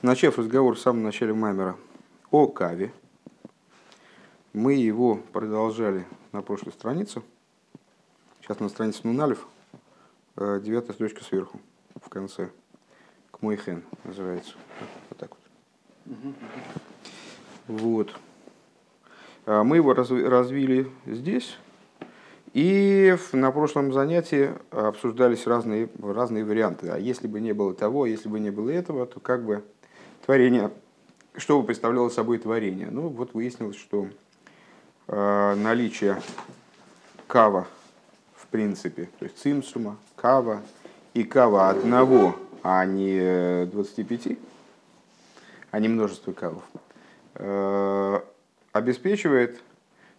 Начав разговор в самом начале Маймера о каве, мы его продолжали на прошлой странице. Сейчас на странице Нуналев, э, девятая строчка сверху, в конце. К мой хен называется. Вот так вот. Вот. А мы его развили здесь. И на прошлом занятии обсуждались разные, разные варианты. А если бы не было того, если бы не было этого, то как бы творение, что бы представляло собой творение? Ну, вот выяснилось, что э, наличие кава, в принципе, то есть цимсума, кава и кава одного, а не 25, а не множество кавов, э, обеспечивает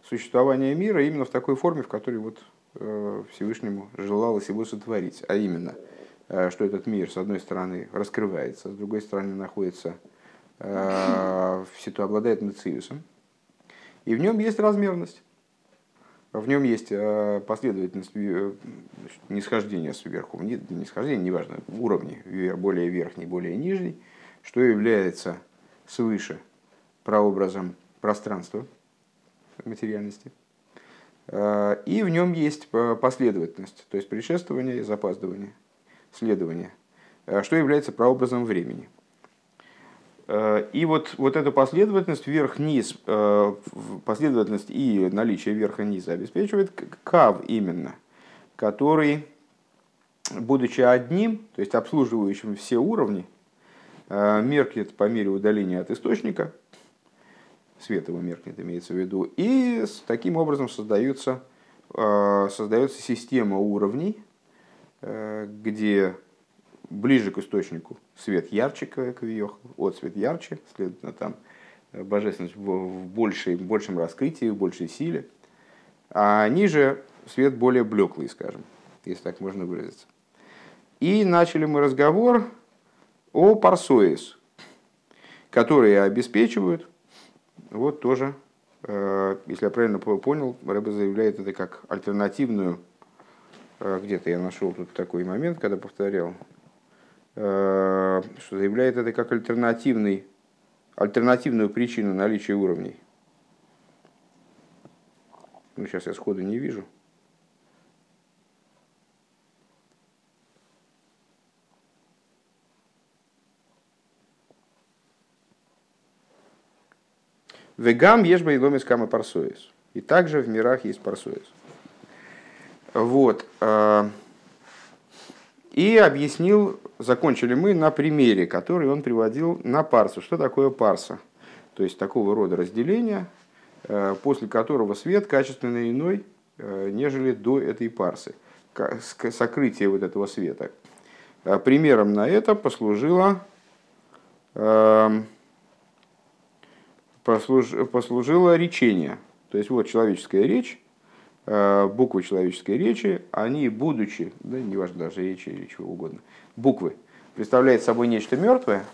существование мира именно в такой форме, в которой вот э, Всевышнему желалось его сотворить, а именно – Э, что этот мир, с одной стороны, раскрывается, с другой стороны, находится э, в ситу, обладает нациусом, и в нем есть размерность. В нем есть э, последовательность нисхождения сверху, нисхождение, неважно, уровни, более верхний, более нижний, что является свыше прообразом пространства материальности. И в нем есть последовательность, то есть предшествование и запаздывание следования, э, что является прообразом времени. Э, и вот, вот эту последовательность вверх-низ, э, последовательность и наличие верха-низа обеспечивает кав именно, который, будучи одним, то есть обслуживающим все уровни, меркнет по мере удаления от источника, свет его меркнет, имеется в виду, и таким образом создается, создается система уровней, где ближе к источнику свет ярче, как от свет ярче, следовательно, там э, божественность в большей, большем раскрытии, в большей силе, а ниже свет более блеклый, скажем, если так можно выразиться. И начали мы разговор о парсоис, которые обеспечивают, вот тоже, э, если я правильно понял, Рэбе заявляет это как альтернативную Э, где-то я нашел тут такой момент, когда повторял, э, что заявляет это как альтернативный, альтернативную причину наличия уровней. Ну, сейчас я сходу не вижу. Вегам ешба и ломис кама парсоис. И также в мирах есть парсоис. Вот. Э, и объяснил, закончили мы на примере, который он приводил на парсу. Что такое парса? То есть такого рода разделение, э, после которого свет качественно иной, э, нежели до этой парсы. Сокрытие вот этого света. Примером на это послужило, послужило речение. То есть вот человеческая речь, буквы человеческой речи, они, будучи, да, неважно даже речи или чего угодно, буквы, представляют собой нечто мертвое,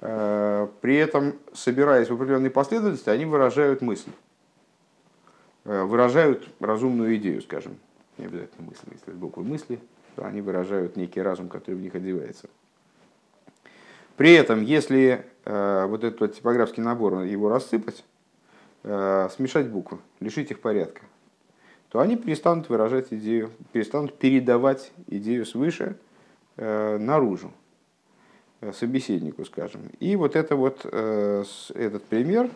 э, при этом, собираясь в определенной последовательности, они выражают мысль, э, выражают разумную идею, скажем, не обязательно мысль, если это буквы мысли, то они выражают некий разум, который в них одевается. При этом, если вот этот типографский набор, его рассыпать, смешать буквы, лишить их порядка, то они перестанут выражать идею, перестанут передавать идею свыше э, наружу, э, собеседнику, скажем. И вот, это вот э, этот пример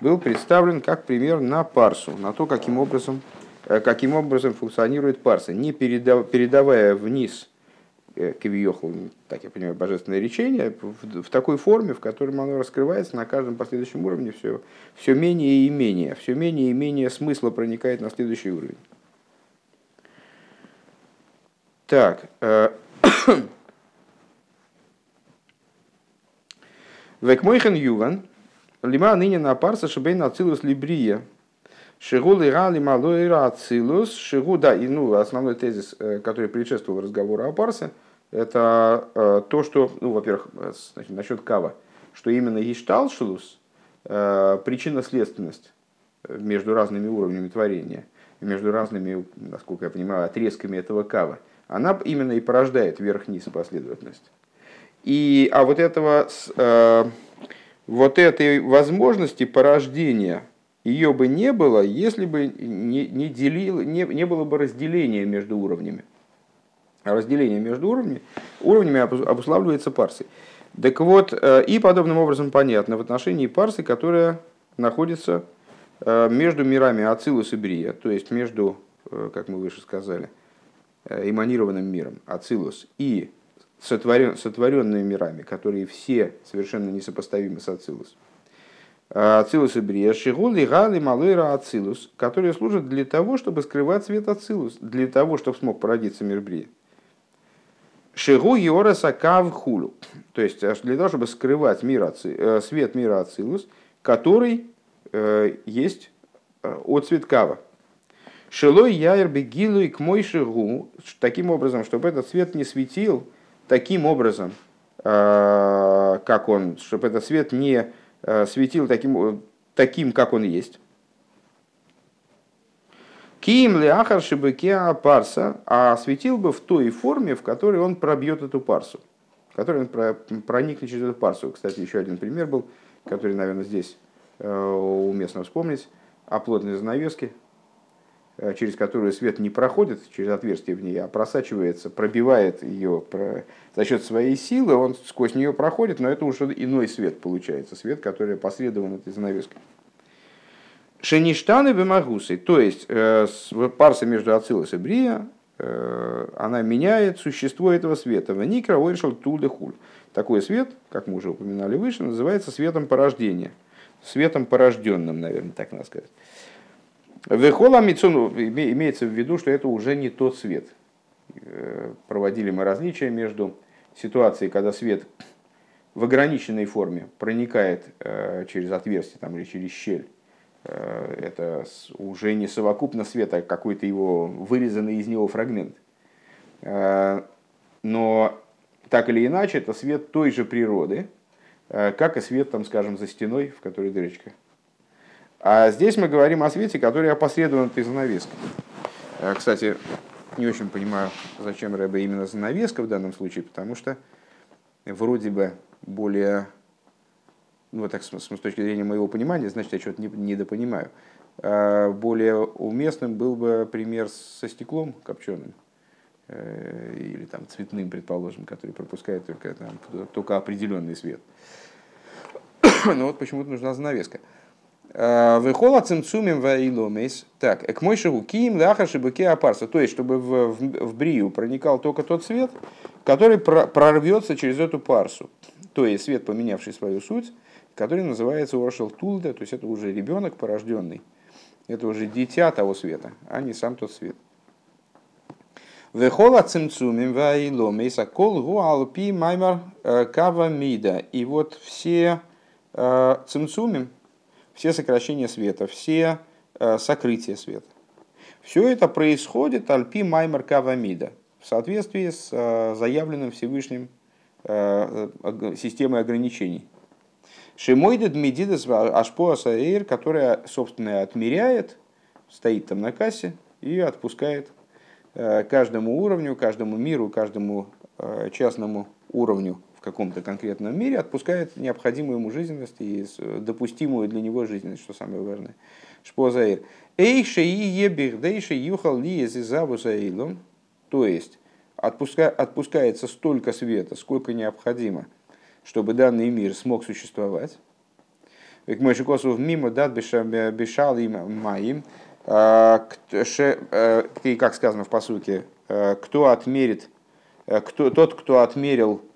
был представлен как пример на парсу, на то, каким образом, э, каким образом функционирует парса, не передав, передавая вниз Э, кивиохал, так я понимаю, божественное речение, в, в такой форме, в которой оно раскрывается на каждом последующем уровне все, все менее и менее, все менее и менее смысла проникает на следующий уровень. Так. Э, Векмойхен Юван, лима ныне на парса шибейн ацилус либрия, Шигу лира лималуира ацилус. Шигу, да, и ну, основной тезис, э, который предшествовал разговору о парсе, это э, то, что, ну, во-первых, э, значит, насчет кава, что именно Ишталшилус, причинно-следственность между разными уровнями творения, между разными, насколько я понимаю, отрезками этого кава, она именно и порождает верх-низ последовательность. И, а вот этого, вот этой возможности порождения, ее бы не было, если бы не, не, делил, не, не было бы разделения между уровнями. А разделение между уровнями, уровнями обуславливается парсой. Так вот, э, и подобным образом понятно в отношении парсы, которая находится э, между мирами Ацилус и Брия, то есть между, э, как мы выше сказали, эманированным миром Ацилус и сотворен, сотворенными мирами, которые все совершенно несопоставимы с Ацилус. Ацилус и Брия, Шигул и Гали Малыра Ацилус, которые служат для того, чтобы скрывать свет Ацилус, для того, чтобы смог породиться мир Брия. Шигу Йореса Кав Хулю, то есть для того, чтобы скрывать мир, свет мира Ацилус, который есть от цвет Кава. Шилой Яйр Бегилу и к мой Шигу, таким образом, чтобы этот свет не светил, таким образом, э, как он, чтобы этот свет не э, светил таким, таким как он есть. Ким ли ахар шибекеа парса, а светил бы в той форме, в которой он пробьет эту парсу, в которой он проникнет через эту парсу. Кстати, еще один пример был, который, наверное, здесь э, уместно вспомнить, о плотной занавеске, Э, через которую свет не проходит через отверстие в ней, а просачивается, пробивает ее за счет своей силы, он сквозь нее проходит, но это уже иной свет получается, свет, который посредован этой занавеской. Шеништаны бемагусы, то есть э, парса между Ацилос и Брия, э, она меняет существо этого света. Ваникра ойршал тулдехуль. Такой свет, как мы уже упоминали выше, называется светом порождения. Светом порожденным, наверное, так надо сказать. Вехола Мицуну имеется в виду, что это уже не тот свет. Э, проводили мы различия между ситуацией, когда свет в ограниченной форме проникает э, через отверстие там, или через щель. Э, это уже не совокупно света, а какой-то его вырезанный из него фрагмент. Но так или иначе, это свет той же природы, как и свет, там, скажем, за стеной, в которой дырочка. А здесь мы говорим о свете, который опосредован этой занавеской. Э, кстати, не очень понимаю, зачем Рэбе именно занавеска в данном случае, потому что вроде бы более, ну так с, с точки зрения моего понимания, значит, я что-то недопонимаю. А более уместным был бы пример со стеклом копченым э, или там цветным, предположим, который пропускает только, там, только определенный свет. Но вот почему-то нужна занавеска. Выхола цимцумим ваиломейс. Так, к мой киим ляха шибуке апарса. То есть, чтобы в, в, в брию проникал только тот свет, который прорвется через эту парсу. То есть, свет, поменявший свою суть, который называется Орошел Тулда, то есть, это уже ребенок порожденный. Это уже дитя того света, а не сам тот свет. Вехола цимцумим ваиломейс, а кол гуалпи маймар э, кава мида. И вот все э, цимцумим, все сокращения света, все э, сокрытия света. Все это происходит альпи маймар кавамида в соответствии с э, заявленным Всевышним э, системой ограничений. Шимойдед медидас ашпоасаэйр, которая, собственно, отмеряет, стоит там на кассе и отпускает каждому уровню, каждому миру, каждому частному уровню в каком-то конкретном мире, отпускает необходимую ему жизненность и допустимую для него жизненность, что самое важное. Шпозаир. Эйше и ебих дейше юхал ли заилом. То есть отпуска, отпускается столько света, сколько необходимо, чтобы данный мир смог существовать. Ведь мой шикосов мимо дат бешал им моим. А, э, и как сказано в посуке, э, кто отмерит, э, кто, тот, кто отмерил Э,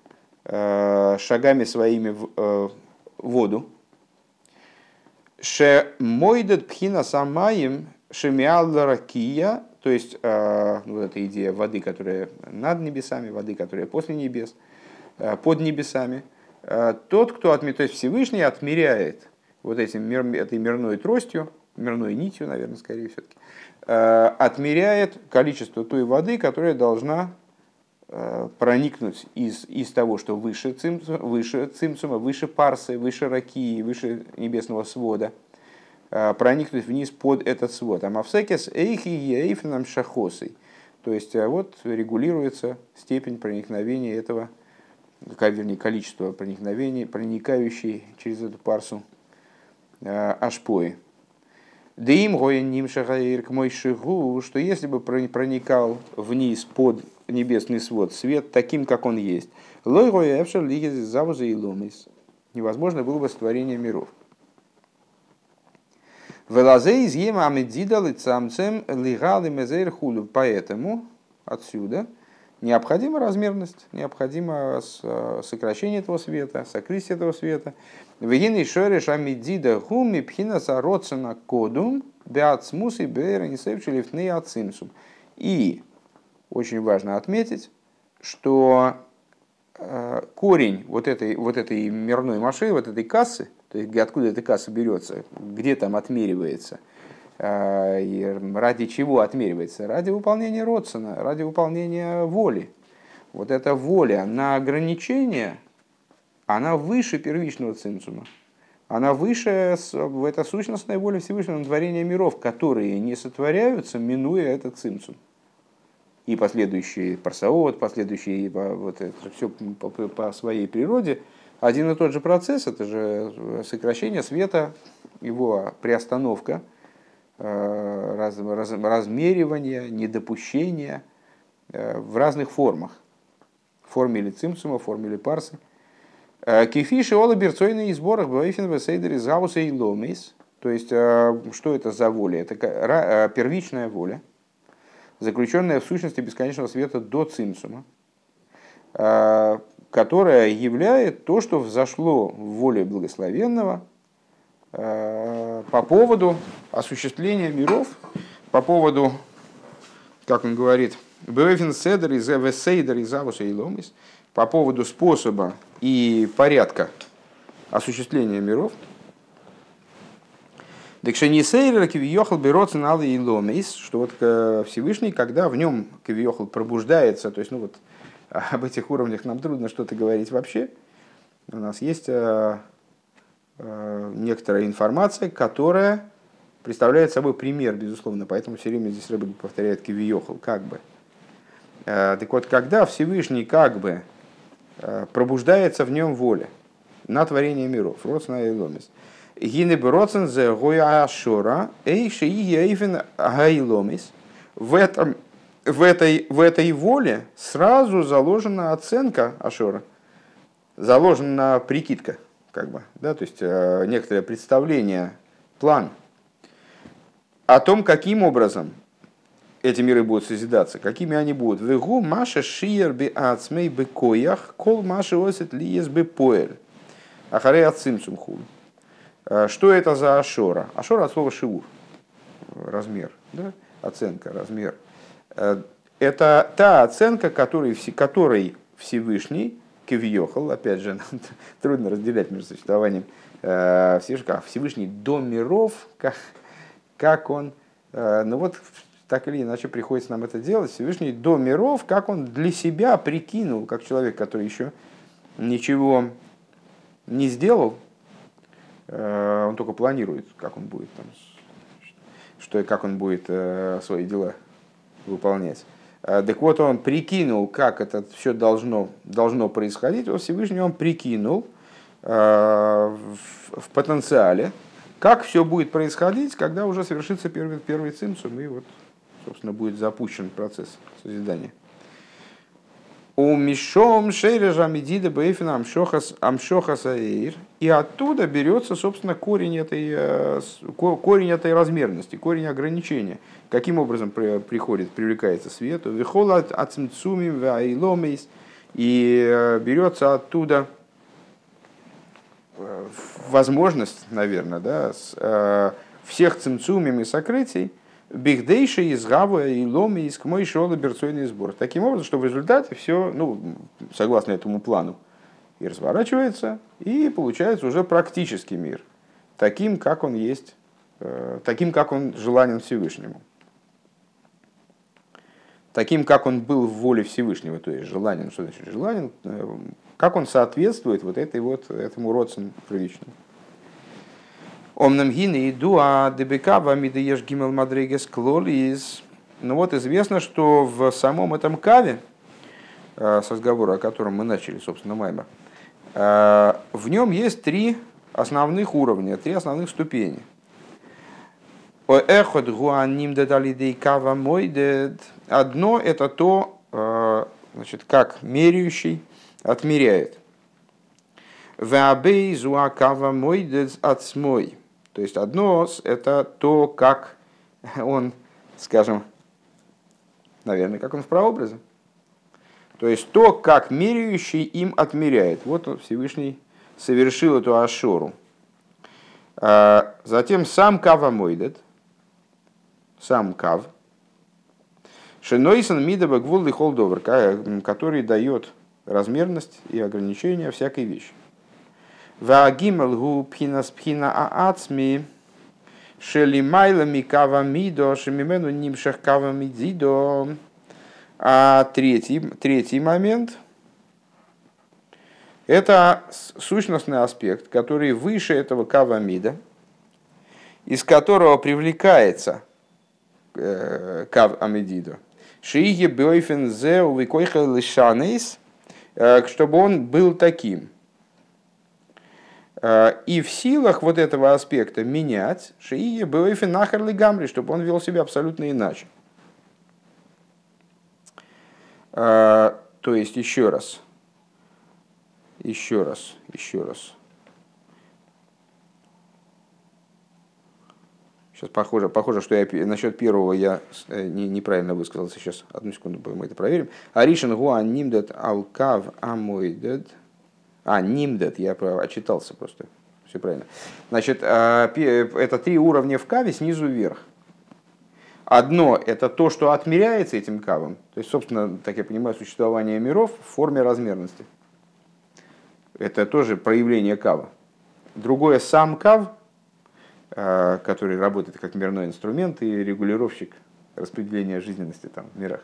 шагами своими в э, воду. Ше мойдет пхина самаем шемиалларакия, то есть э, вот эта идея воды, которая над небесами, воды, которая после небес, под небесами. Тот, кто отмеряет, то есть Всевышний отмеряет вот этим, этой мирной тростью, мирной нитью, наверное, скорее все-таки, отмеряет количество той воды, которая должна Э, проникнуть из, из того, что выше цимцума, выше, цимцума, выше парсы, выше ракии, выше небесного свода, э, проникнуть вниз под этот свод. А мавсекес эйхи ейфнам шахосой. То есть э, вот регулируется степень проникновения этого вернее, количество проникновений, проникающей через эту парсу ашпои. Да им гоин к мой шигу, что если бы проникал вниз под небесный свод свет таким, как он есть, лой гоя эвшер лиги завуза и ломис, невозможно было бы сотворение миров. Велазе из ема амедида лицамцем лигалы мезейр хулю. Поэтому отсюда необходима размерность, необходимо сокращение этого света, сокрытие этого света. Вегин и шореш амедида гуми пхина сароцена кодум беацмус и бейра несевчилифны ацимсум. И очень важно отметить, что э, корень вот этой, вот этой мирной машины, вот этой кассы, то есть откуда эта касса берется, где там отмеривается, э, и ради чего отмеривается? Ради выполнения Родсона, ради выполнения воли. Вот эта воля на ограничение, она выше первичного цинцума. Она выше, это сущностная воля Всевышнего на творение миров, которые не сотворяются, минуя этот цинцум и последующие парсаот, последующие вот это все по, своей природе, один и тот же процесс, это же сокращение света, его приостановка, раз, раз, размеривание, недопущение э, в разных формах. В форме или цимсума, в форме или парсы. Э, кефиши ола берцойные сборах бвейфен весейдер из гауса и ломис. То есть, что это за воля? Это первичная воля – заключенная в сущности бесконечного света до цимсума, которая являет то, что взошло в воле благословенного по поводу осуществления миров, по поводу, как он говорит, Бевефин Седер из Эвесейдер из и Ломис, по поводу способа и порядка осуществления миров – Декшенисейра кивиохал берется на и ломис, что вот э, Всевышний, когда в нем кивиохал пробуждается, то есть, ну вот, об этих уровнях нам трудно что-то говорить вообще. У нас есть э, э, некоторая информация, которая представляет собой пример, безусловно, поэтому все время здесь рыба повторяет кивиохал, как бы. Так вот, когда Всевышний как бы пробуждается в нем воля на творение миров, родсна и ломис, Гины броцен зе гоя ашора, эйши и эйфен гайломис. В этом в этой, в этой воле сразу заложена оценка Ашора, заложена прикидка, как бы, да, то есть э, некоторое представление, план о том, каким образом эти миры будут созидаться, какими они будут. Вегу маша шиер би ацмей бы коях, кол маша осет лиес бы поэль. Ахаре ацимсум хуль. Э, что это за ашора? Ашора от слова шиур, размер, да? оценка, размер. Э, это та оценка, которой, которой Всевышний, Кевьехал, опять же, трудно разделять между существованием э, Всевышний до миров, как, как он, ну вот так или иначе приходится нам это делать, Всевышний до миров, как он для себя прикинул, как человек, который еще ничего не сделал, Э, он только планирует, как он будет там, что и как он будет э, свои дела выполнять. Э, так вот, он прикинул, как это все должно, должно происходить. Вот Всевышний он прикинул в, в потенциале, как все будет происходить, когда уже совершится первый, первый цимсум, и вот, собственно, будет запущен процесс созидания. У Мишом Шейрежа Медида Бейфина Амшохас Аир. И оттуда берется, собственно, корень этой, э, корень этой размерности, корень ограничения. Каким образом приходит, привлекается свету? Вихола ацмцумим ваиломейс. И э, берется оттуда э, возможность, наверное, да, всех цимцумим и сокрытий, Бигдейши из Гава и Ломи из Кмой Шола Берцойный сбор. Таким образом, что в результате все, ну, согласно этому плану, и разворачивается, и получается уже практический мир, таким, как он есть, э, таким, как он желанен Всевышнему. Таким, как он был в воле Всевышнего, то есть желанен, что значит желанен, э, как он соответствует вот этой вот, этому родственному приличному. Омнам гины иду, а дебекава мидееш гимел мадрегес клолис. Ну вот известно, что в самом этом каве с разговора, о котором мы начали, собственно, Маймер, в нем есть три основных уровня, три основных ступени. Эхот гуаним кава Одно это то, значит, как меряющий отмеряет. Веабей зуакава мойдец отсмой. То есть одно это то, как он, скажем, наверное, как он в прообразе. То есть то, как меряющий им отмеряет. Вот он, Всевышний совершил эту ашору. А, затем сам кава мойдет, сам кав, Шенойсон мидаба гвул и холдовер, который дает размерность и ограничения всякой вещи. Ваагимел гу пхинас пхина аацми шели майлами кава мидо шемимену нимшах кава мидзидо. А третий, третий момент – это сущностный аспект, который выше этого кава мида, из которого привлекается э, кав амидидо. Шиги бойфен зе увикойха лишанейс, э, чтобы он был таким. Э, и в силах вот этого аспекта менять шиги бойфен нахарли гамри, чтобы он вел себя абсолютно иначе. То есть, еще раз, еще раз, еще раз. Сейчас похоже, похоже, что я насчет первого я э, не, неправильно высказался. Сейчас, одну секунду, мы это проверим. Аришин гуа нимдет алкав амойдет. А, нимдет, я отчитался просто. Все правильно. Значит, а, это три уровня в каве снизу вверх. Одно – это то, что отмеряется этим кавом. То есть, собственно, так я понимаю, существование миров в форме размерности. Это тоже проявление кава. Другое – сам кав – Э, который работает как мирной инструмент и регулировщик распределения жизненности там, в мирах.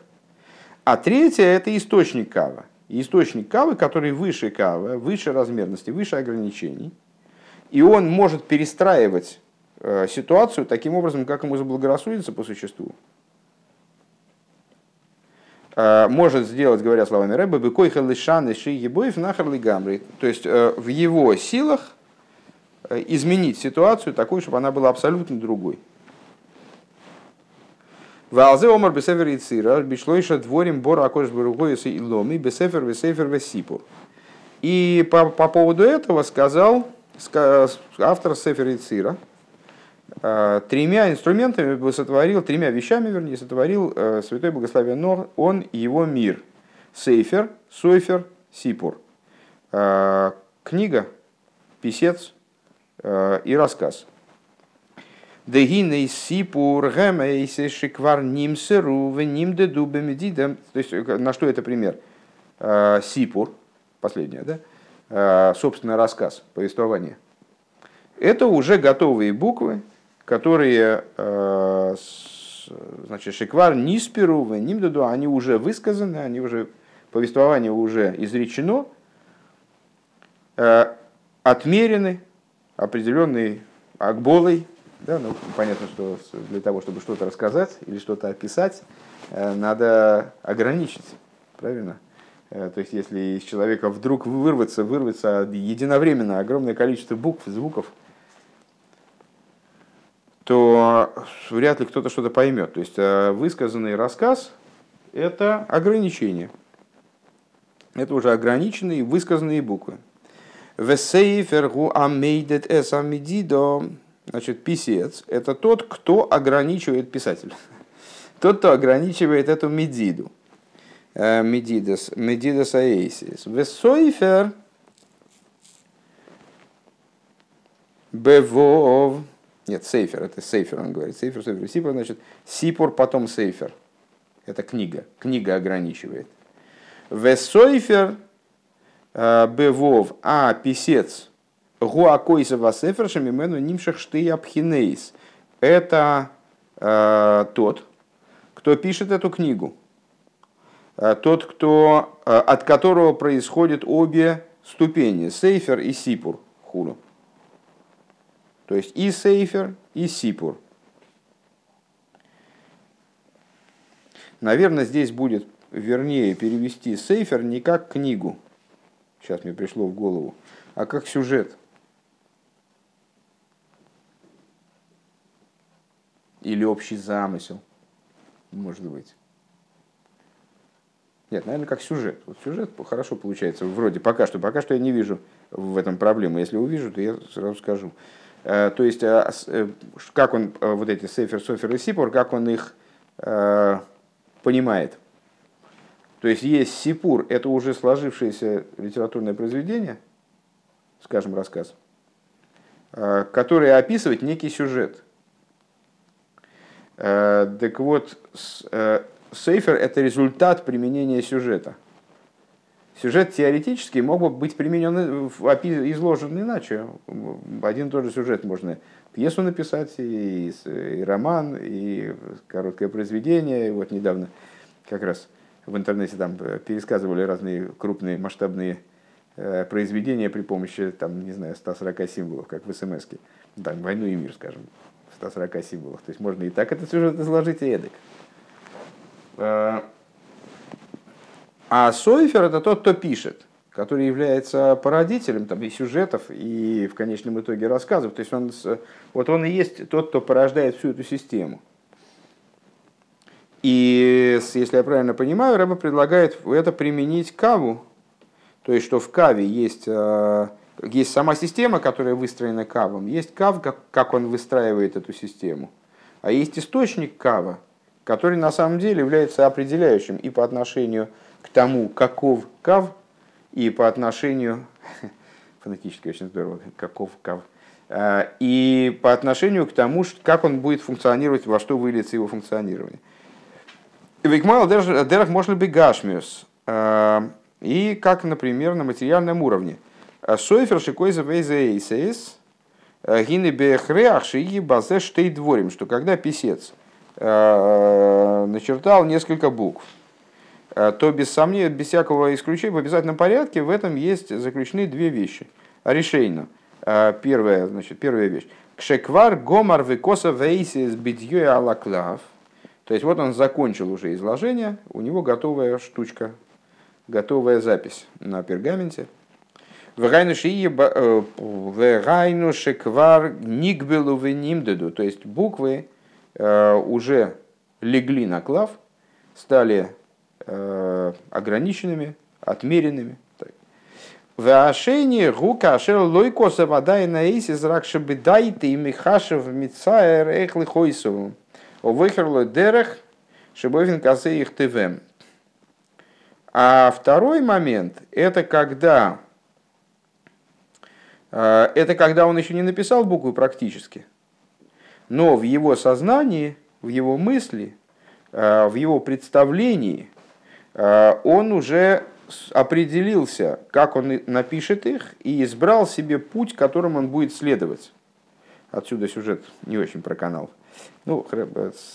А третье – это источник кава. Источник кавы, который выше кавы, выше размерности, выше ограничений. И он может перестраивать э, ситуацию таким образом, как ему заблагорассудится по существу. Э, может сделать, говоря словами Рэба, «быкой халышан и ши ебоев нахар гамри». То есть в его силах Э, изменить ситуацию такой, чтобы она была абсолютно другой. Валзе омар бесефер и цира, бишлойша дворим бора акош баругоиса и ломи, бесефер весефер весипур. И по, по поводу этого сказал автор Сефер и Цира, э, тремя инструментами сотворил, тремя вещами, вернее, сотворил э, Святой Благословен Нор, он его мир. Сейфер, Сойфер, Сипур. Книга, писец, Э, и рассказ. Дегиней сипур гэмэйсе шиквар нимсеру в ним де дубе То есть, э, на что это пример? Э, сипур, последнее, да? Собственно, рассказ, повествование. Это уже готовые буквы, которые, значит, шиквар нисперу в ним деду, они уже высказаны, они уже, повествование уже изречено, отмерены, определенный акболой, да, ну, понятно, что для того, чтобы что-то рассказать или что-то описать, э, надо ограничить, правильно? Э, то есть, если из человека вдруг вырваться, вырваться единовременно огромное количество букв, звуков, то вряд ли кто-то что-то поймет. То есть, э, высказанный рассказ – это ограничение. Это уже ограниченные высказанные буквы. Весейфергу амейдет эс амидидо. Значит, писец – это тот, кто ограничивает писатель. Тот, кто ограничивает эту медиду. Э, медидес, медидес аэйсис. Весойфер бевов. Нет, сейфер, это сейфер, он говорит. Сейфер, сейфер, сипор, значит, сипор, потом сейфер. Это книга. Книга ограничивает. Весойфер Э, бевов, а писец гуакойса васефершами мену нимшах штыя пхинейс. Это э, тот, кто пишет эту книгу, э, тот, кто, э, от которого происходят обе ступени, сейфер и сипур, хулу. То есть и сейфер, и сипур. Наверное, здесь будет вернее перевести сейфер не как книгу, сейчас мне пришло в голову, а как сюжет. Или общий замысел, может быть. Нет, наверное, как сюжет. Вот сюжет хорошо получается, вроде пока что. Пока что я не вижу в этом проблемы. Если увижу, то я сразу скажу. Э, то есть, э, э, как он, вот эти Сейфер, Софер и Сипор, как он их понимает. То есть, есть Сипур, это уже сложившееся литературное произведение, скажем, рассказ, которое описывает некий сюжет. Так вот, Сейфер – это результат применения сюжета. Сюжет теоретически мог бы быть применен, изложен иначе. Один и тот же сюжет можно пьесу написать, и, и роман, и короткое произведение. И вот недавно как раз в интернете там пересказывали разные крупные масштабные э, произведения при помощи, там, не знаю, 140 символов, как в смс -ке. Там «Войну и мир», скажем, 140 символов. То есть можно и так этот сюжет изложить, и эдак. Э, а Сойфер это тот, кто пишет, который является породителем там, и сюжетов, и в конечном итоге рассказов. То есть он, вот он и есть тот, кто порождает всю эту систему. И, если я правильно понимаю, Рэба предлагает это применить к каву. То есть, что в каве есть, э, есть сама система, которая выстроена кавом, есть кав, как, он выстраивает эту систему. А есть источник кава, который на самом деле является определяющим и по отношению к тому, каков кав, и по отношению, фонетически очень здорово, каков кав, э, и по отношению к тому, как он будет функционировать, во что выльется его функционирование. Викмал дерах может быть гашмиус. Э, и как, например, на материальном уровне. Сойфер шикойза вейза эйсейс, гины бехреах шиги базе штей дворим, что когда писец начертал несколько букв, то без сомнения, без всякого исключения, в обязательном порядке в этом есть заключены две вещи. Решейно. Первая, значит, первая вещь. Кшеквар гомар векоса вейсис битье алаклав. То есть вот он закончил уже изложение, у него готовая штучка, готовая запись на пергаменте. Вегайну э, шеквар нигбелу венимдеду. То есть буквы уже легли на клав, стали ограниченными, отмеренными. В Ашене гука ашер лойкоса вода и наиси зрак шабедайте и михашев мицаер эхлы хойсову. Овыхерло дерех шебовин косы их тывем. А второй момент, это когда, это когда он еще не написал букву практически, но в его сознании, в его мысли, э, в его представлении Э, он уже определился, как он напишет их, и избрал себе путь, которым он будет следовать. Отсюда сюжет не очень про канал. Ну,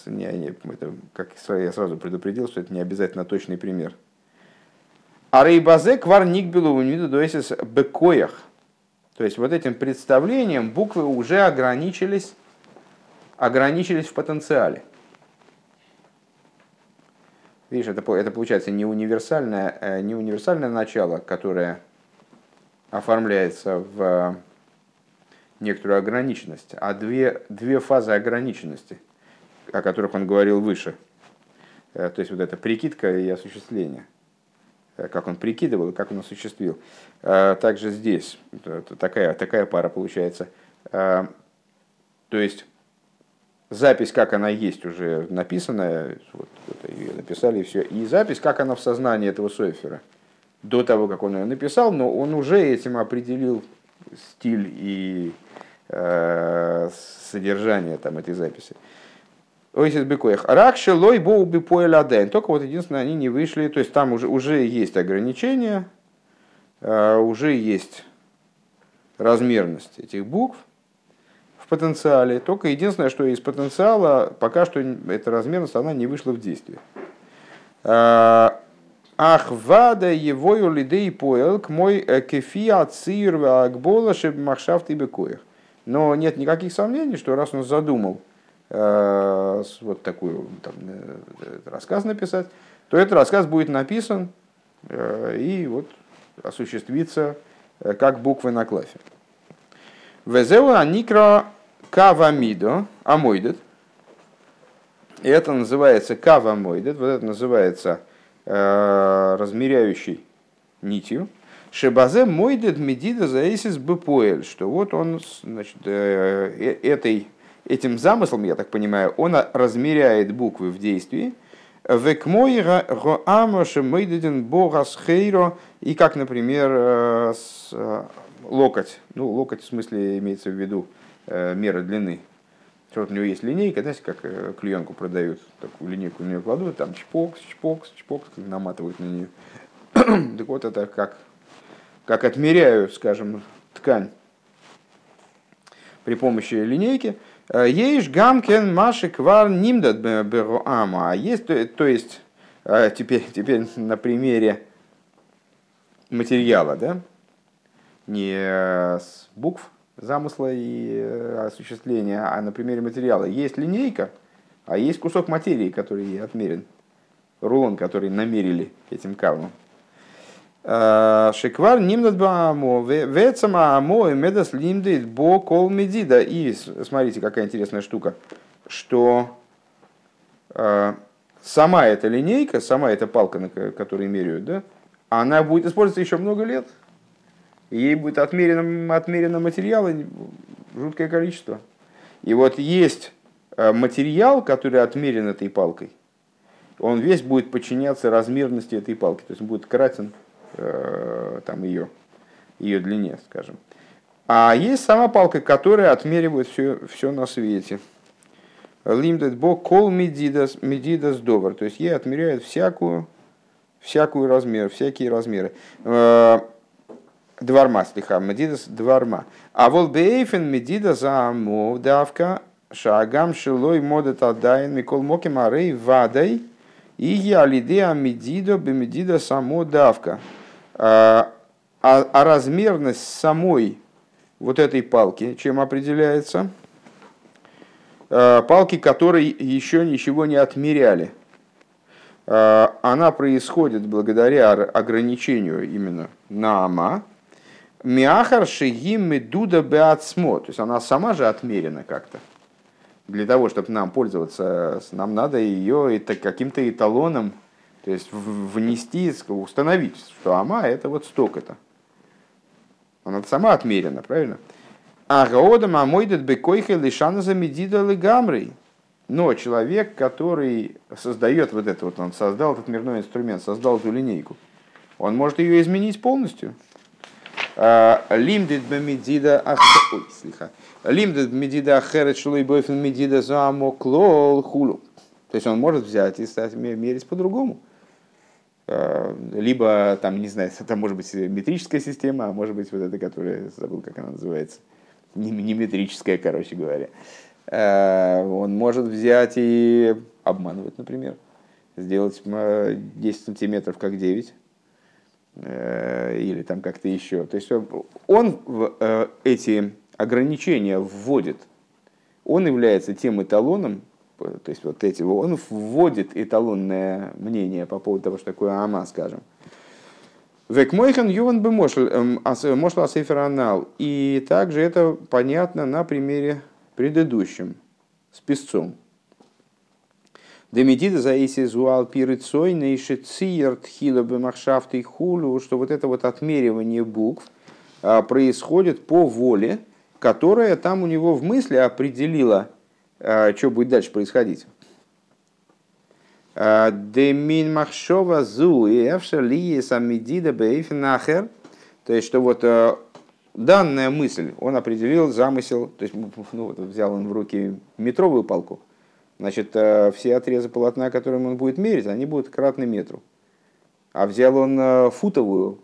не, не, это, как я сразу предупредил, что это не обязательно точный пример. А рейбазе кварник был у дуэсис бекоях. То есть вот этим представлением буквы уже ограничились, ограничились в потенциале. Видишь, это, это получается не универсальное, э, не универсальное начало, которое оформляется в э, некоторую ограниченность, а две, две фазы ограниченности, о которых он говорил выше. Э, то есть вот эта прикидка и осуществление. Как он прикидывал и как он осуществил. Также здесь такая, такая пара получается. То есть запись, как она есть, уже написанная, вот, вот ее написали и все, и запись, как она в сознании этого Сойфера, до того, как он ее написал, но он уже этим определил стиль и э, содержание там, этой записи. Бекоях. Ракши лой боу бипоэладайн. Только вот единственное, они не вышли. То есть там уже, уже есть ограничения, э, уже есть размерность этих букв потенциале. Только единственное, что из потенциала пока что эта размерность она не вышла в действие. А, Ах, вада его лидей поэл к мой э, кефия цир акбола махшафт и бекоях. Но нет никаких сомнений, что раз он задумал вот такой там, э, рассказ написать, то этот рассказ будет написан и вот осуществится как буквы на клафе. Везеу аникро кавамидо амойдет. Это называется кавамойдет, вот это называется э, размеряющий нитью. Шебазе мойдет медида заэсис бепоэль, что вот он, значит, э, э, этой, этим замыслом, я так понимаю, он размеряет буквы в действии. Векмой роамоше мойдеден богас хейро, и как, например, э, локоть, ну, локоть в смысле имеется в виду мера длины, вот у него есть линейка, знаете, как клеенку продают, такую линейку у нее кладут, там чпокс, чпокс, чпокс, наматывают на нее. так вот это как как отмеряю, скажем, ткань при помощи линейки, э, есть гамкен маши квар нимдат беруама. А есть, то есть, э, теперь, теперь на примере материала, да, не с букв замысла и э, осуществления, а на примере материала. Есть линейка, а есть кусок материи, который отмерен, рулон, который намерили этим кавом. Шиквар нимнат баамо, вецама амо и медас лимдит бо кол медида. И смотрите, какая интересная штука, что сама эта линейка, сама эта палка, на которой меряют, да, она будет использоваться еще много лет. Ей будет отмерено, отмерено материала жуткое количество. И вот есть э, материал, который отмерен этой палкой, он весь будет подчиняться размерности этой палки. То есть он будет кратен там ее, ее длине, скажем. А есть сама палка, которая отмеривает все, все на свете. Лимдет бо кол медидас, медидас довар. То есть ей отмеряют всякую, всякую размер, всякие размеры. Э, дварма, слиха, медидас дварма. А вот бейфен медидас амов давка шагам шилой модет адайн микол моким арей вадай и я лидеа медидо бемедида само давка. А, а, а размерность самой вот этой палки чем определяется? А, палки, которые еще ничего не отмеряли. А, она происходит благодаря ограничению именно на ама. Миахар шигим медуда беацмо. То есть она сама же отмерена как-то. Для того, чтобы нам пользоваться, нам надо ее это каким-то эталоном то есть внести, установить, что ама это вот столько-то. Она сама отмерена, правильно? А гаодам амойдет бекойхе лишана за медида легамрей. Но человек, который создает вот это вот, он создал этот мирной инструмент, создал эту линейку, он может ее изменить полностью. А, лимдит бемедида ахер... Лимдит бемедида ахерет шулей бойфен медида замоклол хулу. То есть он может взять и стать мерить по-другому. Э, либо там, не знаю, это может быть метрическая система, а может быть вот эта, которая, забыл, как она называется, не, метрическая, короче говоря. Э, он может взять и обманывать, например, сделать 10 сантиметров как 9, э, или там как-то еще. То есть он эти ограничения вводит, он является тем эталоном, то есть вот эти, он вводит эталонное мнение по поводу того, что такое ама, скажем. Век мойхан юван бы мошл эм, асейфер анал. И также это понятно на примере предыдущем, с песцом. Демедида заиси зуал пирыцой нейши циер тхила бемахшафты хулю, что вот это вот отмеривание букв а, происходит по воле, которая там у него в мысли определила а, что будет дальше происходить. А, Демин махшова зу и ли самидида бейфнахер. То есть, что вот данная мысль, он определил замысел, то есть ну, вот, взял он в руки метровую палку, значит, все отрезы полотна, которым он будет мерить, они будут кратны метру. А взял он футовую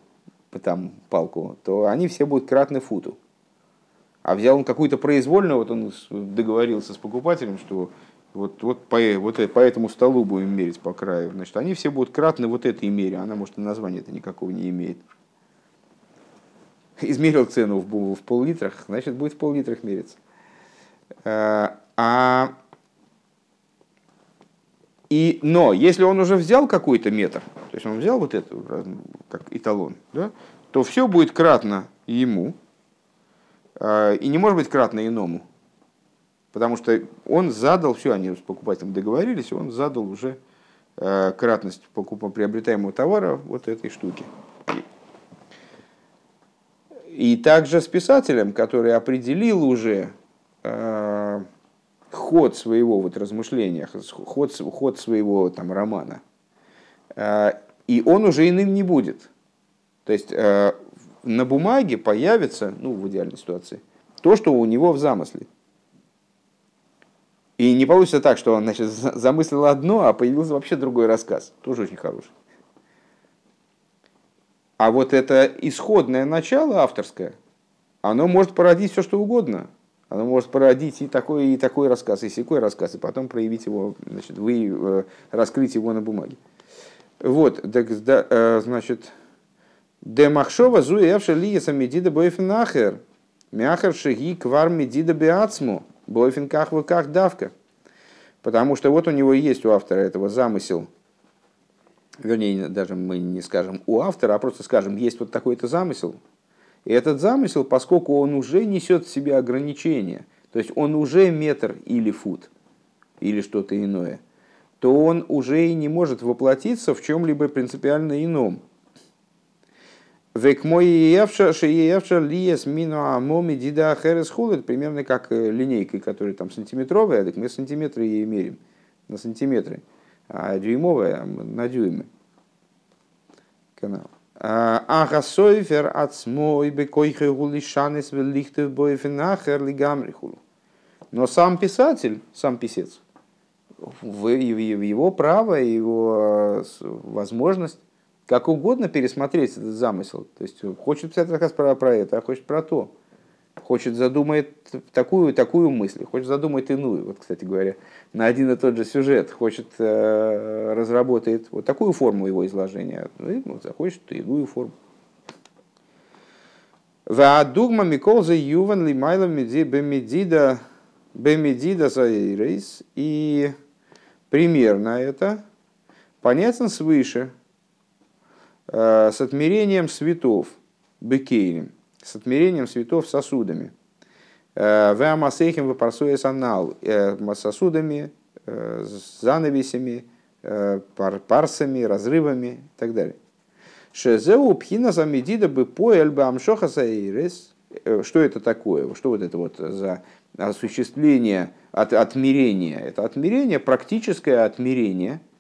там, палку, то они все будут кратны футу. А взял он какую-то произвольную, вот он договорился с покупателем, что вот, вот, по, вот по этому столу будем мерить по краю. Значит, они все будут кратны вот этой мере. Она, может, и названия это никакого не имеет. Измерил цену в, в пол-литрах, значит, будет в пол-литрах мериться. А, а И, но если он уже взял какой-то метр, то есть он взял вот это как эталон, да, то все будет кратно ему, э, и не может быть кратно иному. Потому что он задал, все, они с покупателем договорились, он задал уже э, кратность покупа, приобретаемого товара вот этой штуки. И также с писателем, который определил уже э, ход своего вот размышления, ход, ход своего там романа, э, и он уже иным не будет. То есть э, на бумаге появится, ну в идеальной ситуации, то, что у него в замысле. И не получится так, что он значит, замыслил одно, а появился вообще другой рассказ. Тоже очень хороший. А вот это исходное начало авторское, оно может породить все, что угодно. Оно может породить и такой, и такой рассказ, и секой рассказ, и потом проявить его, значит, вы, э, раскрыть его на бумаге. Вот, так, да, э, значит, Демахшова зуевша лиеса медида бойфенахер, мяхер шаги квар медида беацму. Бойфин ках как давка. Потому что вот у него есть у автора этого замысел, вернее, даже мы не скажем у автора, а просто скажем, есть вот такой-то замысел. И этот замысел, поскольку он уже несет в себе ограничения, то есть он уже метр или фут, или что-то иное, то он уже и не может воплотиться в чем-либо принципиально ином. Век мой евша, шеевша лиес мину амоми дида херес примерно как э, линейкой, которая там сантиметровая, так мы сантиметры ей мерим на сантиметры, а дюймовая на дюймы. Канал. Ага сойфер от смой бекойхе гулишанес велихтев бойфенахер лигамрихулу. Но сам писатель, сам писец, в его право, его э, возможность как угодно пересмотреть этот замысел. То есть хочет писать рассказ про, про это, а хочет про то. Хочет задумает такую, такую мысль, хочет задумает иную. Вот, кстати говоря, на один и тот же сюжет хочет э, разработает вот такую форму его изложения, ну, и ну, захочет иную форму. Ваадугма Миколза Юван Лимайла Бемедида Бемедида Заирейс. И примерно это понятен свыше, Э, с отмерением светов, бекейрим, с отмерением светов сосудами. Э, Веамасейхим выпарсуя анал э, сосудами, занавесями, парсами, разрывами и так далее. Шезеу пхина замедида бы поэль бы амшоха саирес. Что это такое? Что вот это вот за осуществление от, отмерения? Это отмерение, практическое отмерение –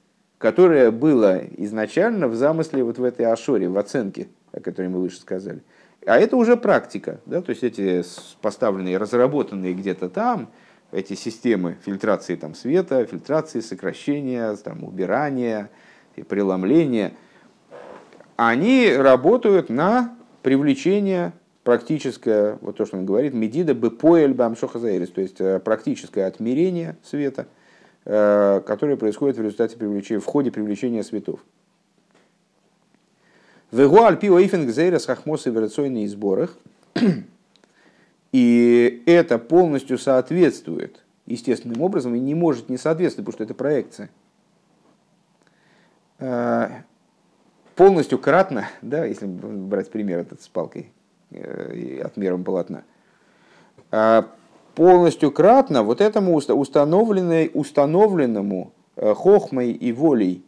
которое было изначально в замысле вот в этой ашоре, в оценке, о которой мы выше сказали. А это уже практика, да, то есть эти поставленные, разработанные где-то там, эти системы фильтрации там, света, фильтрации, сокращения, там, убирания, преломления, они работают на привлечение практическое, вот то, что он говорит, медида бы поэль то есть э, практическое отмерение света – Э, которые происходят в результате привлечения, в ходе привлечения светов. Вегу альпи оифинг зейрас хахмос и сборах. И это полностью соответствует естественным образом и не может не соответствовать, потому что это проекция. Э, полностью кратно, да, если брать пример этот с палкой э, и отмером полотна, полностью кратно вот этому установленной, установленному э, хохмой и волей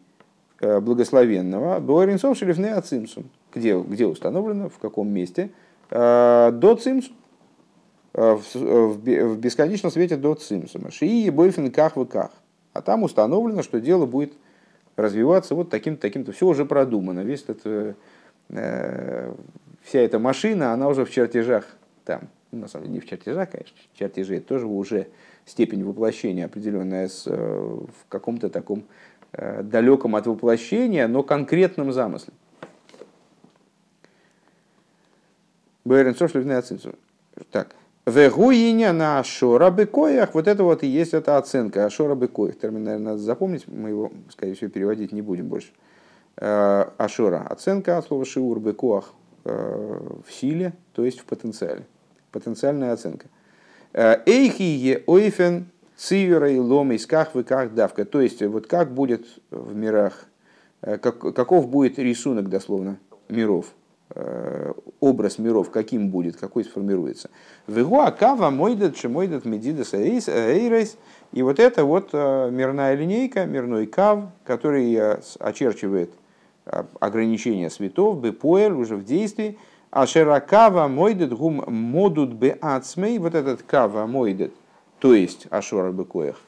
благословенного Буэринсов Шелифне Ацимсум. Где, где установлено, в каком месте? Э, до Цимсум. В бесконечном свете до Цимсума. Шии Бойфин Ках в Ках. А там установлено, что дело будет развиваться вот таким-то, таким-то. Все уже продумано. Весь этот, вся эта машина, она уже в чертежах там ну, на самом деле не в чертежах, конечно, чертежи это тоже уже степень воплощения определенная с, э, в каком-то таком э, далеком от воплощения, но конкретном замысле. Так. Вегуиня на ашора бекоях. Вот это вот и есть эта оценка. Ашора бекоях. Термин, наверное, надо запомнить. Мы его, скорее всего, переводить не будем больше. Э, ашора. Оценка от слова шиур бекоах в силе, то есть в потенциале потенциальная оценка. Эйхие ойфен цивера и лом из вы как давка. То есть, вот как будет в мирах, как, каков будет рисунок, дословно, миров, образ миров, каким будет, какой сформируется. Вегу акава мойдет шемойдет медидас эйрейс. И вот это вот мирная линейка, мирной кав, который очерчивает ограничения светов, бепоэль уже в действии, а шеракава мойдет гум модут бе ацмей, вот этот кава мойдет, то есть ашора бекоях,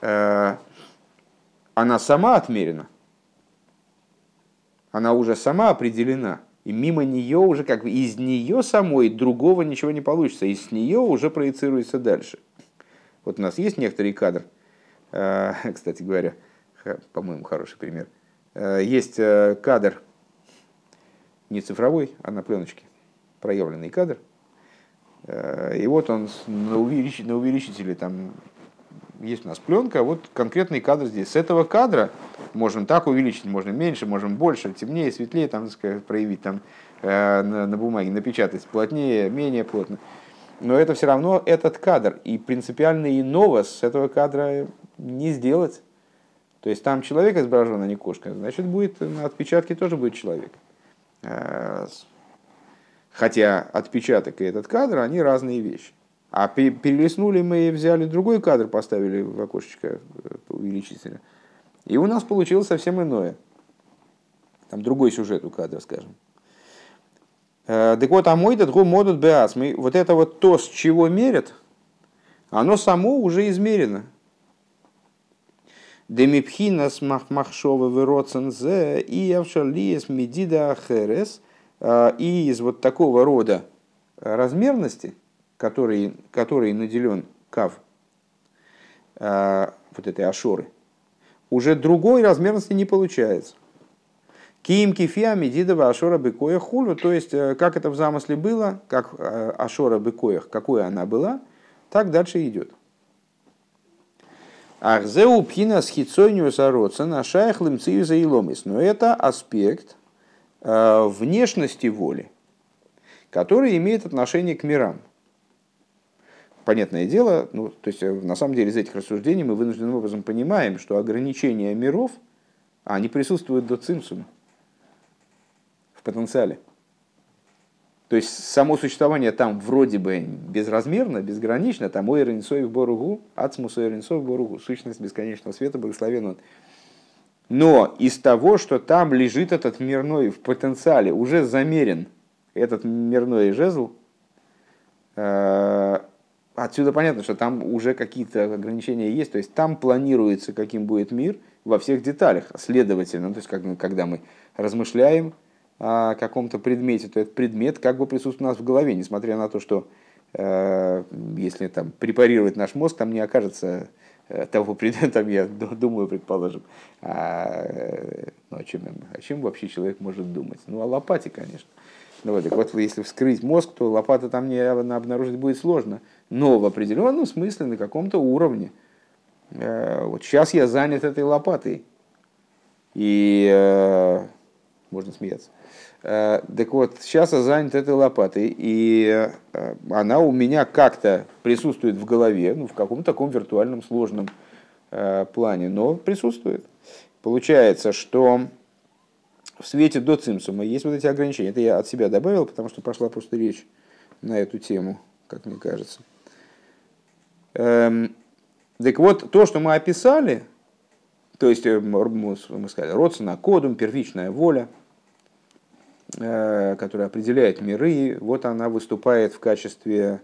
э, она сама отмерена, она уже сама определена, и мимо нее уже как бы из нее самой другого ничего не получится, из нее уже проецируется дальше. Вот у нас есть некоторый кадр, э, кстати говоря, по-моему, хороший пример – Э, есть кадр, не цифровой, а на пленочке, проявленный кадр. Э, и вот он на, увеличителе, на увеличителе, там есть у нас пленка, а вот конкретный кадр здесь. С этого кадра можем так увеличить, можно меньше, можем больше, темнее, светлее, там, так сказать, проявить там, на, на бумаге, напечатать плотнее, менее плотно. Но это все равно этот кадр. И принципиально иного с этого кадра не сделать. То есть там человек изображен, а не кошка, значит, будет на отпечатке тоже будет человек. Хотя отпечаток и этот кадр, они разные вещи. А перелистнули мы и взяли другой кадр, поставили в окошечко э, увеличителя. И у нас получилось совсем иное. Там другой сюжет у кадра, скажем. Э, так вот, а мой дадгу модут беас. Вот это вот то, с чего мерят, оно само уже измерено. Демипхинас махмахшова вироцензе и авшалиес медида ахерес. А, и из вот такого рода размерности, который, который наделен кав, а, вот этой ашоры, уже другой размерности не получается. Киим кифия медидова ашора бекоя хулю, то есть э, как это в замысле было, как э, ашора бекоях, какой она была, так дальше идет. Ахзеу пхина с хитсойниус на шаях лымцию за иломис. Но это аспект внешности воли, который имеет отношение к мирам. Понятное дело, ну, то есть э, на самом деле из этих рассуждений мы вынужденным образом понимаем, что ограничения миров, они присутствуют до цимсума в потенциале. То есть само существование там вроде бы безразмерно, безгранично, там ой ренсой в боругу, ацмус ой ренсой в боругу, сущность бесконечного света, благословен он. Но из того, что там лежит этот мирной в потенциале, уже замерен этот мирной жезл, э, отсюда понятно, что там уже какие-то ограничения есть, то есть там планируется, каким будет мир во всех деталях. Следовательно, то есть когда мы размышляем, о каком-то предмете, то этот предмет как бы присутствует у нас в голове, несмотря на то, что э, если там препарировать наш мозг, там не окажется того предмета, я думаю, предположим. А, ну, о, чем, о чем вообще человек может думать? Ну, о лопате, конечно. Ну, вот, так вот, если вскрыть мозг, то лопата там не обнаружить будет сложно. Но в определенном смысле, на каком-то уровне. Э, вот сейчас я занят этой лопатой. И э, можно смеяться. Э, так вот, сейчас я занят этой лопатой, и э, она у меня как-то присутствует в голове, ну, в каком-то таком виртуальном сложном э, плане, но присутствует. Получается, что в свете до цимсума есть вот эти ограничения. Это я от себя добавил, потому что пошла просто речь на эту тему, как мне кажется. Эм, так вот, то, что мы описали, то есть мы сказали, родственно кодум, первичная воля – которая определяет миры, вот она выступает в качестве...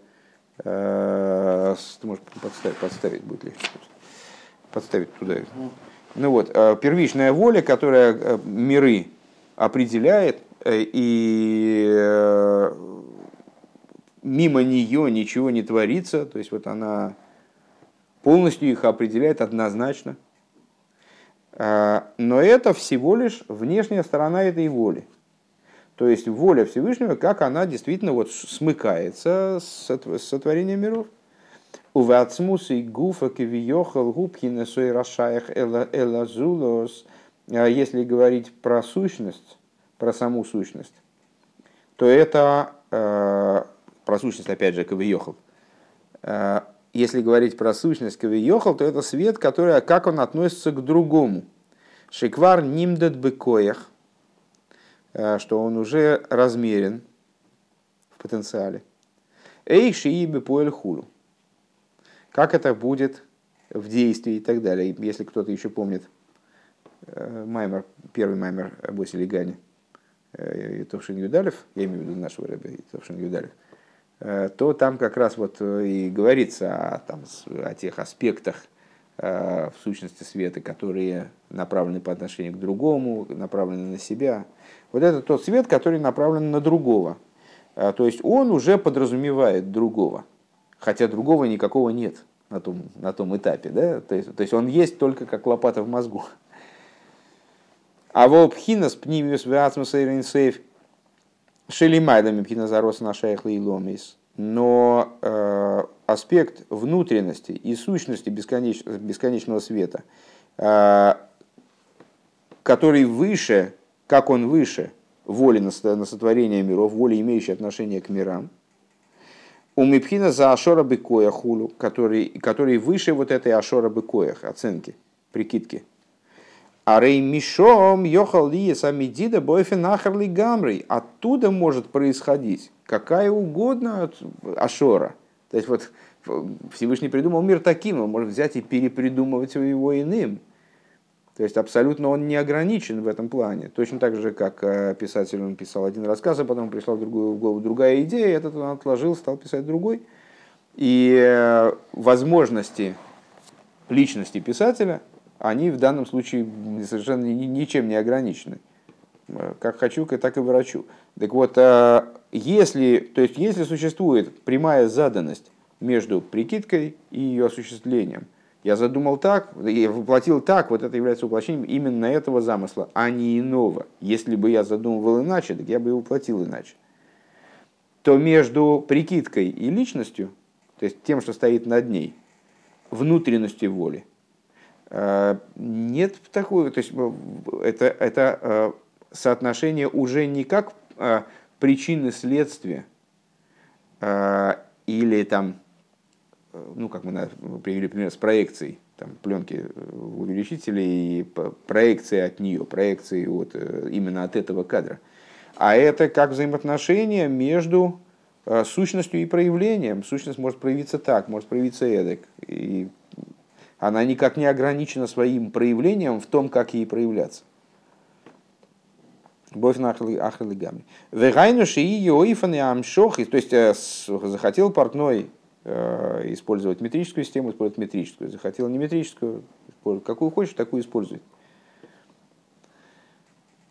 Э, ты можешь подставить, подставить будет легче. Подставить туда. Ну вот, э, первичная воля, которая миры определяет, и мимо нее ничего не творится, то есть вот она полностью их определяет однозначно. Но это всего лишь внешняя сторона этой воли. То есть воля Всевышнего, как она действительно вот смыкается с сотворением миров. У Вацмус и Гуфа Кивиохал Губкина Рашаях Элазулос. А если говорить про сущность, про саму сущность, то это э, про сущность, опять же, Кавиохал. Э, если говорить про сущность Кавиохал, то это свет, который, как он относится к другому. Шиквар нимдет бекоях, э, что он уже размерен в потенциале. Эй шиибе хулу. Как это будет в действии и так далее. Если кто-то еще помнит э, Маймер, первый Маймер Босили Гани, э, Товшин Юдалев, я имею в виду нашего рэба Товшин Юдалев, то там как раз вот и говорится о, там, о тех аспектах в сущности света, которые направлены по отношению к другому, направлены на себя. Вот это тот свет, который направлен на другого. То есть он уже подразумевает другого, хотя другого никакого нет на том, на том этапе. Да? То, есть, то есть он есть только как лопата в мозгу. А волпхинас пнимиус веацмус сейф шелимайдами пхина зарос на шайхла и. Но э, аспект внутренности и сущности бесконеч, бесконечного света, э, который выше, как он выше воли на, сотворение миров, воли, имеющей отношение к мирам, у Мипхина за Ашора Бекоя хулу, который, который выше вот этой Ашора Бекоях, оценки, прикидки. А Рей Мишом Йохал Лиес Амидида Бойфен Ахарли Гамрей. Оттуда может происходить какая угодно Ашора. То есть вот Всевышний придумал мир таким, он может взять и перепридумывать его иным. То есть абсолютно он не ограничен в этом плане. Точно так же, как э, писатель он писал один рассказ, а потом пришла в, другую, в голову другая идея, этот он отложил, стал писать другой. И э, возможности личности писателя, они в данном случае совершенно ничем не ограничены. Э, как хочу, так и врачу. Так вот, если, то есть, если существует прямая заданность между прикидкой и ее осуществлением – я задумал так, я воплотил так, вот это является воплощением именно этого замысла, а не иного. Если бы я задумывал иначе, так я бы его воплотил иначе. То между прикидкой и личностью, то есть тем, что стоит над ней, внутренностью воли, э, нет такого, то есть э, это, это э, соотношение уже не как причины следствия или там ну, как мы привели пример с проекцией, там, пленки в увеличителе и проекции от нее, проекции от, э, именно от этого кадра. А это как взаимоотношения между э, сущностью и проявлением. Сущность может проявиться так, может проявиться эдак. И она никак не ограничена своим проявлением в том, как ей проявляться. Бовь на ахлигами. Вегайнуши и йоифаны амшохи, то есть э, захотел портной Э, использовать метрическую систему, использовать метрическую. Захотел не метрическую, какую хочешь, такую используй.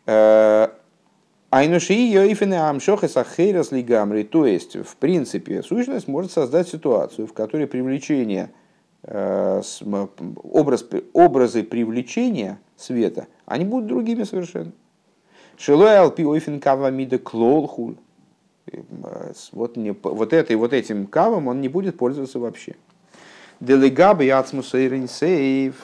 Э, Айнуши Йоифены Амшохи Сахейрас Лигамри. То есть, в принципе, сущность может создать ситуацию, в которой привлечение, э, образ, образы привлечения света, они будут другими совершенно. Шилой Алпи Ойфен Кава Мида Клолхуль вот, не, вот этой, вот этим кавом он не будет пользоваться вообще. Яцмуса сейв.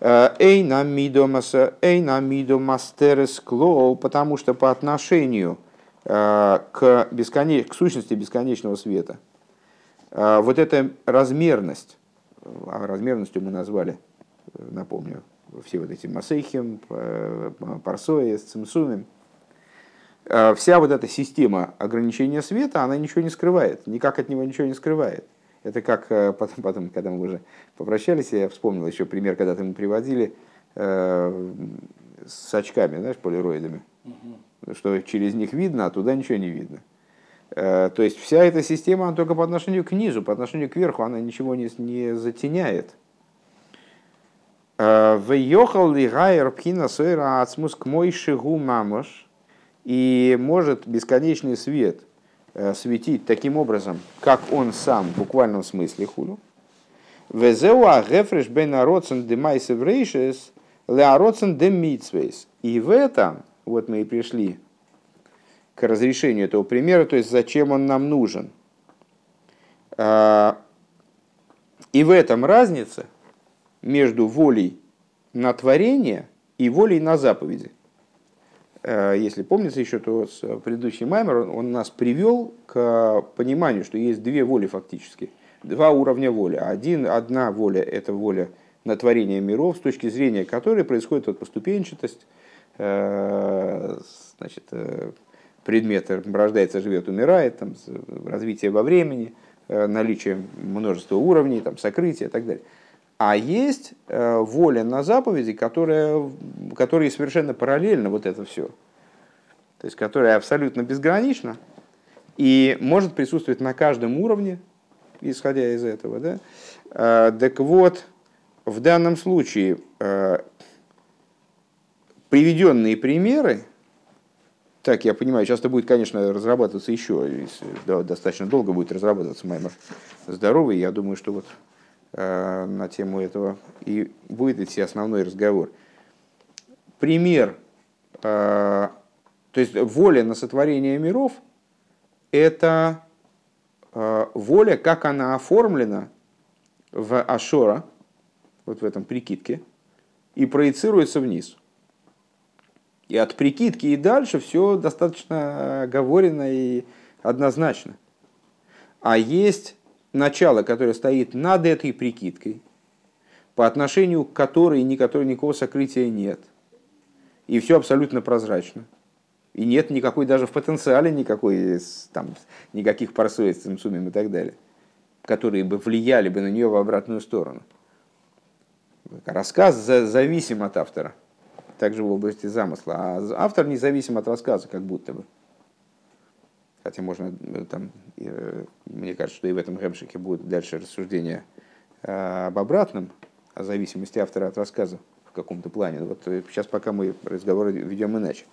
Э, эйна мидо мастерес клол, потому что по отношению э, к, бесконеч... к сущности бесконечного света, э, вот эта размерность, а размерностью мы назвали, напомню, все вот эти масейхим, парсои, цимсумим, Э, вся вот эта система ограничения света, она ничего не скрывает, никак от него ничего не скрывает. Это как э, потом, потом когда мы уже попрощались, я вспомнил еще пример, когда-то мы приводили э, с очками, знаешь, полироидами, угу. что через них видно, а туда ничего не видно. Э, то есть вся эта система, она только по отношению к низу, по отношению к верху, она ничего не, не затеняет. Э, Вейохал ли гайр пхина сойра ацмус к мой шигу мамош – и может бесконечный свет э, светить таким образом, как он сам, в буквальном смысле худу. Везеуа гефреш бен ароцен демайсев рейшес леароцен демитсвейс. И в этом, вот мы и пришли к разрешению этого примера, то есть зачем он нам нужен. А, и в этом разница между волей на творение и волей на заповеди – если помнится еще, то предыдущий маймер, он нас привел к пониманию, что есть две воли фактически, два уровня воли. Один, одна воля – это воля на творение миров, с точки зрения которой происходит вот поступенчатость, э, значит, предмет рождается, живет, умирает, там, развитие во времени, наличие множества уровней, там, сокрытие и так далее. А есть э, воля на заповеди, которая, которые совершенно параллельно вот это все. То есть, которая абсолютно безгранична и может присутствовать на каждом уровне, исходя из этого. Да? Э, так вот, в данном случае э, приведенные примеры, так, я понимаю, часто будет, конечно, разрабатываться еще, достаточно долго будет разрабатываться Маймер здоровый. Я думаю, что вот на тему этого и будет идти основной разговор. Пример, э, то есть воля на сотворение миров, это э, воля, как она оформлена в Ашора, вот в этом прикидке, и проецируется вниз. И от прикидки и дальше все достаточно оговорено и однозначно. А есть начало, которое стоит над этой прикидкой, по отношению к которой никакого, никакого сокрытия нет. И все абсолютно прозрачно. И нет никакой даже в потенциале никакой, там, никаких с суммами и так далее, которые бы влияли бы на нее в обратную сторону. Рассказ зависим от автора, также в области замысла. А автор независим от рассказа, как будто бы. Хотя можно э, там, э, мне кажется, что и в этом Гемшике будет дальше рассуждение э, об обратном, о зависимости автора от рассказа в каком-то плане. Вот сейчас пока мы разговор ведем иначе.